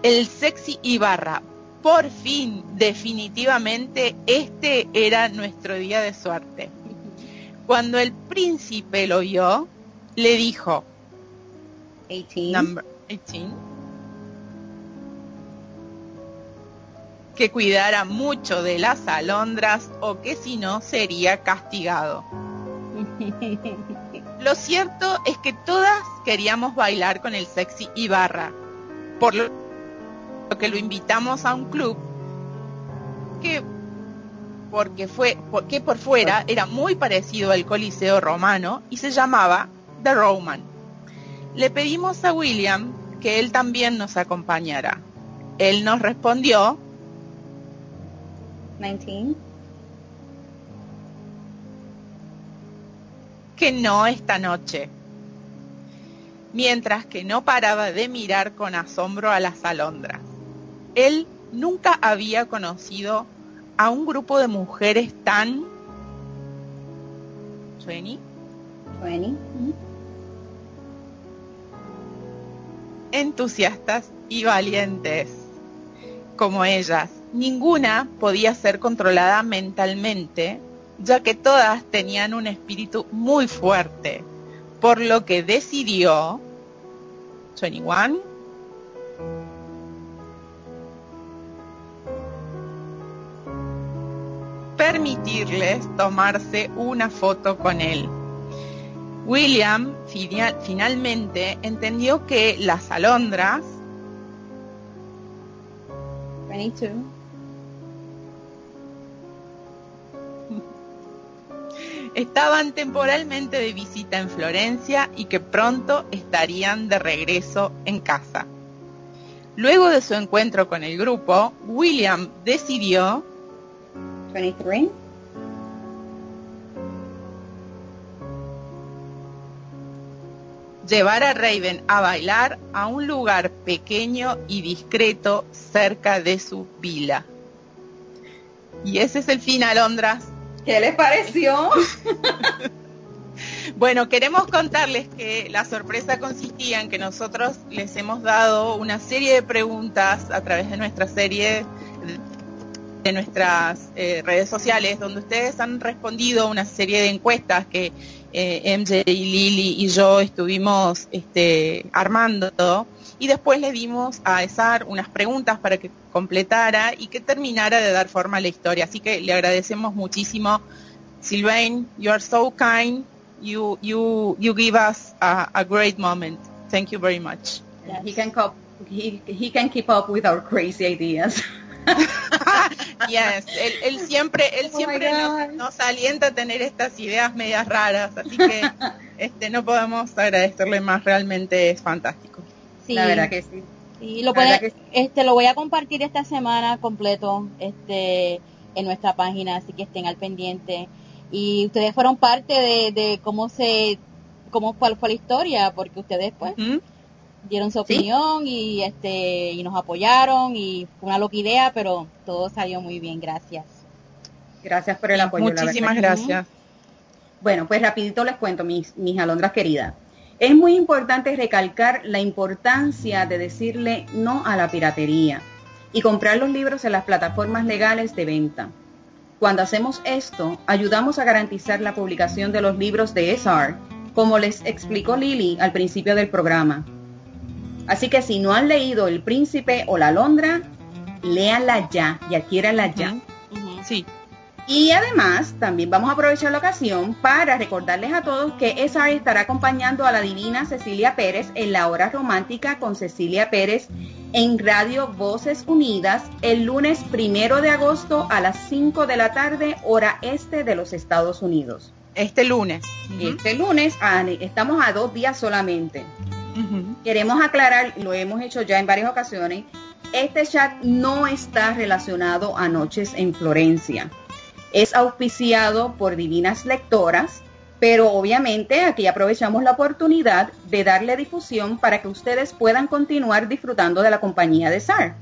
El sexy Ibarra. Por fin, definitivamente, este era nuestro día de suerte. Cuando el príncipe lo vio, le dijo, 18. number 18, que cuidara mucho de las alondras o que si no sería castigado. Lo cierto es que todas queríamos bailar con el sexy Ibarra, por lo que lo invitamos a un club que porque fue porque por fuera era muy parecido al Coliseo romano y se llamaba The Roman. Le pedimos a William que él también nos acompañara. Él nos respondió 19. que no esta noche, mientras que no paraba de mirar con asombro a las alondras. Él nunca había conocido a un grupo de mujeres tan... ¿20? 20. entusiastas y valientes como ellas. Ninguna podía ser controlada mentalmente, ya que todas tenían un espíritu muy fuerte, por lo que decidió 21 permitirles tomarse una foto con él. William finalmente entendió que las alondras 22. estaban temporalmente de visita en Florencia y que pronto estarían de regreso en casa. Luego de su encuentro con el grupo, William decidió 23. llevar a Raven a bailar a un lugar pequeño y discreto cerca de su vila. Y ese es el fin, Alondras. ¿Qué les pareció? Bueno, queremos contarles que la sorpresa consistía en que nosotros les hemos dado una serie de preguntas a través de nuestra serie de nuestras eh, redes sociales, donde ustedes han respondido una serie de encuestas que eh, MJ y Lily y yo estuvimos este, armando y después le dimos a Esar unas preguntas para que completara y que terminara de dar forma a la historia. Así que le agradecemos muchísimo. Sylvain, you are so kind. You, you, you give us a, great moment. Thank you very much. He can he, he can keep up with our crazy ideas. yes, él, él siempre, él Oh siempre nos, nos alienta a tener estas ideas medias raras, así que este no podemos agradecerle más, realmente es fantástico. Sí, La verdad que sí. sí, lo, que sí. este, lo voy a compartir esta semana completo este, en nuestra página, así que estén al pendiente. Y ustedes fueron parte de, de cómo se, cómo cuál fue la historia, porque ustedes pues. Dieron su Sí. opinión y este y nos apoyaron y fue una loca idea, pero todo salió muy bien, gracias. Gracias por el apoyo. la Muchísimas gracias. Bueno, pues rapidito les cuento, mis, mis alondras queridas. Es muy importante recalcar la importancia de decirle no a la piratería y comprar los libros en las plataformas legales de venta. Cuando hacemos esto, ayudamos a garantizar la publicación de los libros de SR, como les explicó Lily al principio del programa. Así que si no han leído El Príncipe o La Londra, léanla ya y adquiéranla ya. Sí, Y además, también vamos a aprovechar la ocasión para recordarles a todos que SR estará acompañando a la divina Cecilia Pérez en la hora romántica con Cecilia Pérez en Radio Voces Unidas el lunes primero de agosto a las 5 de la tarde, hora este de los Estados Unidos. este lunes. Este lunes estamos a dos días solamente. Queremos aclarar, lo hemos hecho ya en varias ocasiones, este chat no está relacionado a Noches en Florencia. Es auspiciado por divinas lectoras, pero obviamente aquí aprovechamos la oportunidad de darle difusión para que ustedes puedan continuar disfrutando de la compañía de SAR.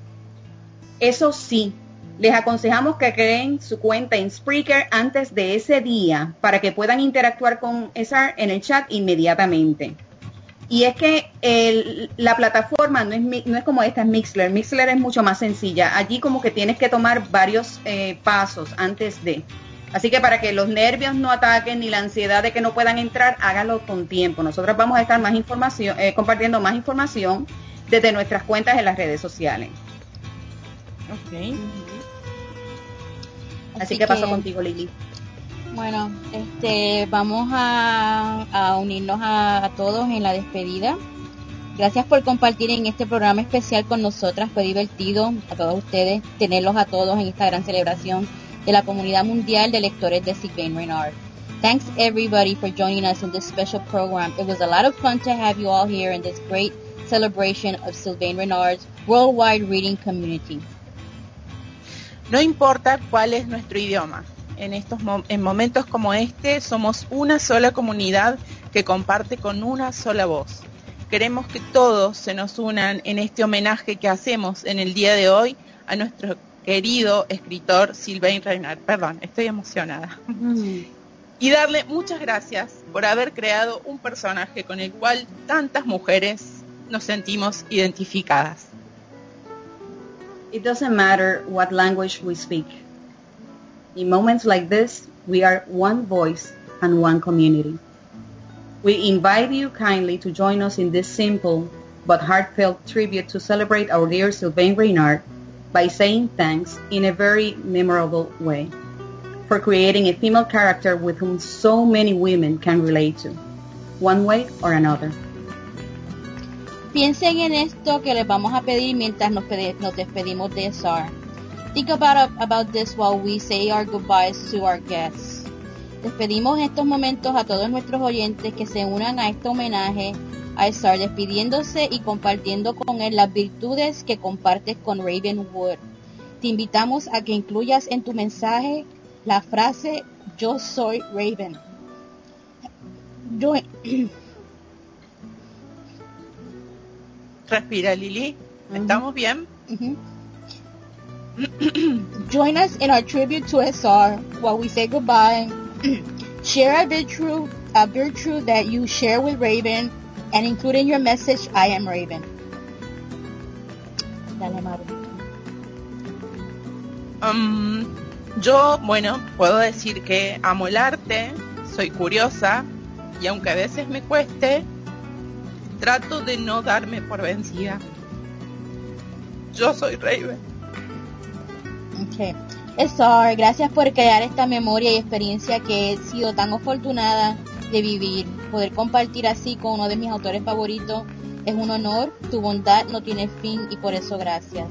Eso sí, les aconsejamos que creen su cuenta en Spreaker antes de ese día para que puedan interactuar con SAR en el chat inmediatamente. Y es que el- la plataforma no es, mi- no es como esta, es Mixler. Mixler es mucho más sencilla. Allí como que tienes que tomar varios eh, pasos antes de. Así que para que los nervios no ataquen ni la ansiedad de que no puedan entrar, háganlo con tiempo. Nosotros vamos a estar más información, eh, compartiendo más información desde nuestras cuentas en las redes sociales. Ok. Así, que, pasó contigo, Lili. Bueno, este, vamos a, unirnos a, todos en la despedida. Gracias por compartir en este programa especial con nosotras. Fue divertido a todos ustedes tenerlos a todos en esta gran celebración de la comunidad mundial de lectores de Sylvain Renard. Thanks everybody for joining us in this special program. It was a lot of fun to have you all here in this great celebration of Sylvain Renard's worldwide reading community. No importa cuál es nuestro idioma, en estos en momentos como este somos una sola comunidad que comparte con una sola voz. Queremos que todos se nos unan en este homenaje que hacemos en el día de hoy a nuestro querido escritor Sylvain Reinhardt. Perdón, estoy emocionada. Mm. Y darle muchas gracias por haber creado un personaje con el cual tantas mujeres nos sentimos identificadas. It doesn't matter what language we speak. In moments like this, we are one voice and one community. We invite you kindly to join us in this simple but heartfelt tribute to celebrate our dear Sylvain Reynard by saying thanks in a very memorable way for creating a female character with whom so many women can relate to, one way or another. Piensen en esto que les vamos a pedir mientras nos, nos despedimos de SAR. Think about, about this while we say our goodbyes to our guests. Despedimos en estos momentos a todos nuestros oyentes que se unan a este homenaje a SAR, despidiéndose y compartiendo con él las virtudes que compartes con Ravenwood. Te invitamos a que incluyas en tu mensaje la frase Yo soy Raven. Respira, Lili. ¿Estamos bien? Join us in our tribute to SR while we say goodbye. share a virtue, a virtue that you share with Raven, and include in your message, I am Raven. Dale, Maru. Um, yo, bueno, puedo decir que amo el arte, soy curiosa, y aunque a veces me cueste, Trato de no darme por vencida. Yo soy Raven. Ok. Star, gracias por crear esta memoria y experiencia que he sido tan afortunada de vivir. Poder compartir así con uno de mis autores favoritos es un honor. Tu bondad no tiene fin y por eso gracias.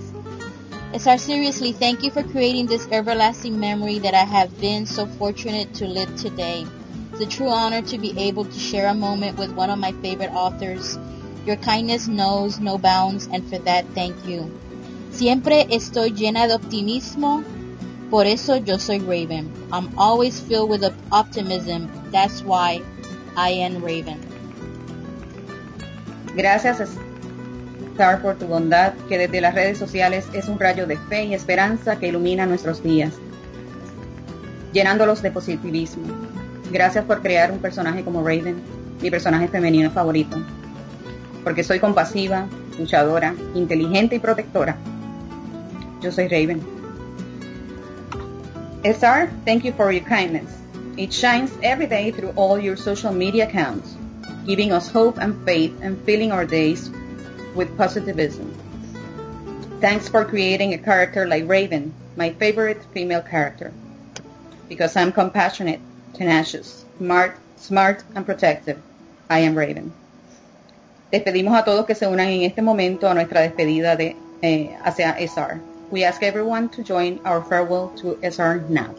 Star, seriously, thank you for creating this everlasting memory that I have been so fortunate to live today. It's a true honor to be able to share a moment with one of my favorite authors. Your kindness knows no bounds, and for that, thank you. Siempre estoy llena de optimismo, por eso yo soy Raven. I'm always filled with optimism. That's why I am Raven. Gracias, Star, por tu bondad, que desde las redes sociales es un rayo de fe y esperanza que ilumina nuestros días, llenándolos de positivismo. Gracias por crear un personaje como Raven, mi personaje femenino favorito. Porque soy compasiva, luchadora, inteligente y protectora. Yo soy Raven. SR, thank you for your kindness. It shines every day through all your social media accounts, giving us hope and faith and filling our days with positivism. Thanks for creating a character like Raven, my favorite female character. Because I'm compassionate, tenacious, smart, smart and protective. I am Raven. Despedimos a todos que se unan en este momento a nuestra despedida de eh, hacia SR. We ask everyone to join our farewell to SR now.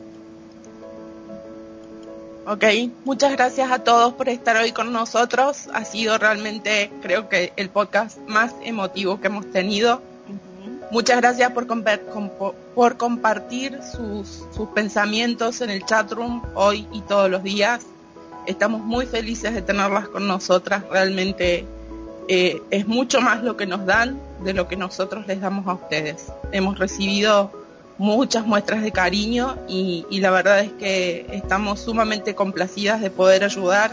Ok, muchas gracias a todos por estar hoy con nosotros. Ha sido realmente, creo que, el podcast más emotivo que hemos tenido. Muchas gracias por, por compartir sus, sus, pensamientos en el chat room hoy y todos los días. Estamos muy felices de tenerlas con nosotras. Realmente eh, es mucho más lo que nos dan de lo que nosotros les damos a ustedes. Hemos recibido muchas muestras de cariño y, y la verdad es que estamos sumamente complacidas de poder ayudar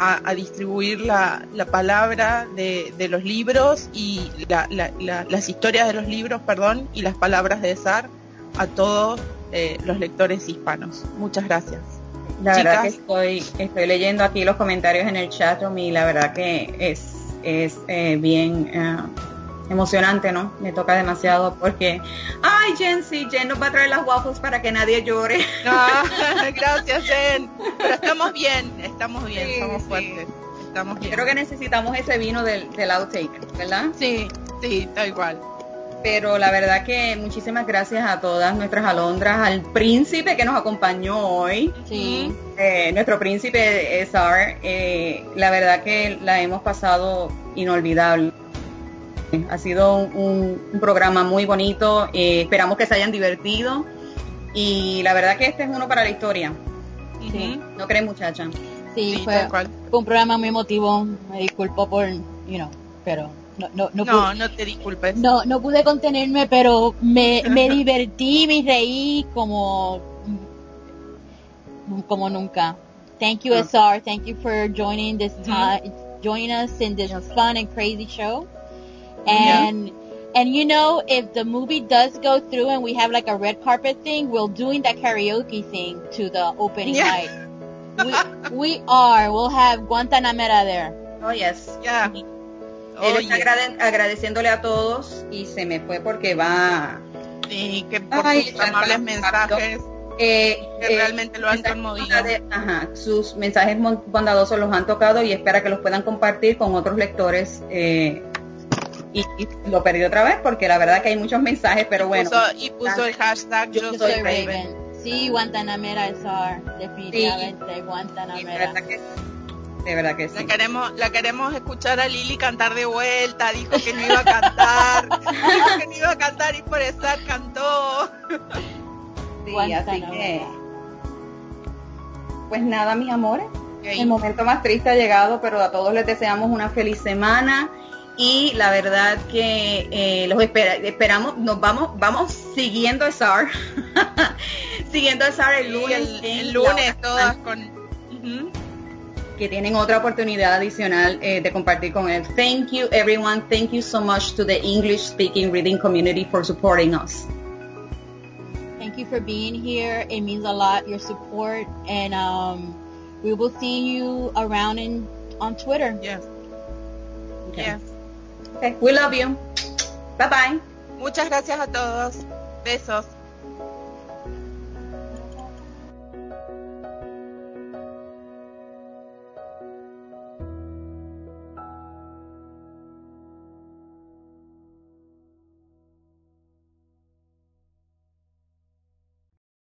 a, distribuir la, palabra de, los libros y las historias de los libros, perdón, y las palabras de SAR a todos eh, los lectores hispanos. Muchas gracias. La verdad que estoy, estoy leyendo aquí los comentarios en el chat y la verdad que es, es eh, bien, uh, emocionante, ¿no? Me toca demasiado porque, ay, Jen, sí, Jen nos va a traer las waffles para que nadie llore. Ah, gracias, Jen. Pero estamos bien, estamos bien, somos fuertes. Estamos bien. Creo que necesitamos ese vino del, del outtake, ¿verdad? Sí, sí, tal igual. Pero la verdad que muchísimas gracias a todas nuestras alondras, al príncipe que nos acompañó hoy. Sí. Eh, nuestro príncipe Sar, eh, la verdad que la hemos pasado inolvidable. Ha sido un, un programa muy bonito, eh, esperamos que se hayan divertido y la verdad que este es uno para la historia. ¿No crees muchacha? Sí, Sí, fue, fue un programa muy emotivo. Me disculpo por, you know, pero no, no, no, No, no te disculpes. no, no pude contenerme, pero me, me divertí, me reí como, como nunca. Thank you, Ah. SR. Thank you for joining this time, joining us in this fun and crazy show. And and you know, if the movie does go through and we have like a red carpet thing, we're doing that karaoke thing to the opening Yeah. night. We, we are. We'll have Guantanamera there. Oh, yes. Ya. Él Oye, está agrade- agradeciéndole a todos y se me fue porque va sí, que por Ay, sus amables mensajes eh, que eh, realmente lo han conmovido. Ajá, sus mensajes bondadosos los han tocado y espera que los puedan compartir con otros lectores. eh, y, y lo perdí otra vez porque la verdad que hay muchos mensajes, pero bueno. Puso- y puso el hashtag yo, soy Raven. Raven. Sí, Guantanamera SR. Definitivamente, y de Guantanamera. De verdad que sí. La queremos, la queremos escuchar a Lili cantar de vuelta, dijo que no iba a cantar, dijo que no iba a cantar y por estar cantó. Sí, así que, pues nada, mis amores. El momento más triste ha llegado, pero a todos les deseamos una feliz semana y la verdad que eh, los espera- esperamos, nos vamos, vamos siguiendo a SAR, siguiendo a SAR el Sí, lunes, el, el lunes todas con... que tienen otra oportunidad adicional eh, de compartir con él. Thank you everyone, thank you so much to the English speaking reading community for supporting us. Thank you for being here. It means a lot, your support. And um, we will see you around in, on Twitter. Yes, Okay. yes. Okay, We love you. Bye bye. Muchas gracias a todos. Besos.